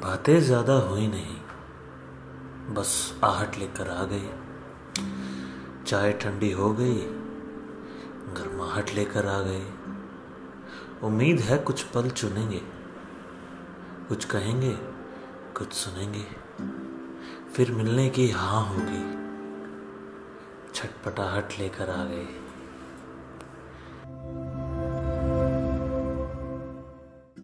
बातें ज़्यादा हुई नहीं। बस आहट लेकर आ गई। चाय ठंडी हो गई। गर्माहट लेकर आ गई। उम्मीद है कुछ पल चुनेंगे। कुछ कहेंगे, कुछ सुनेंगे। फिर मिलने की हाँ होगी। छटपटाहट लेकर आ गई।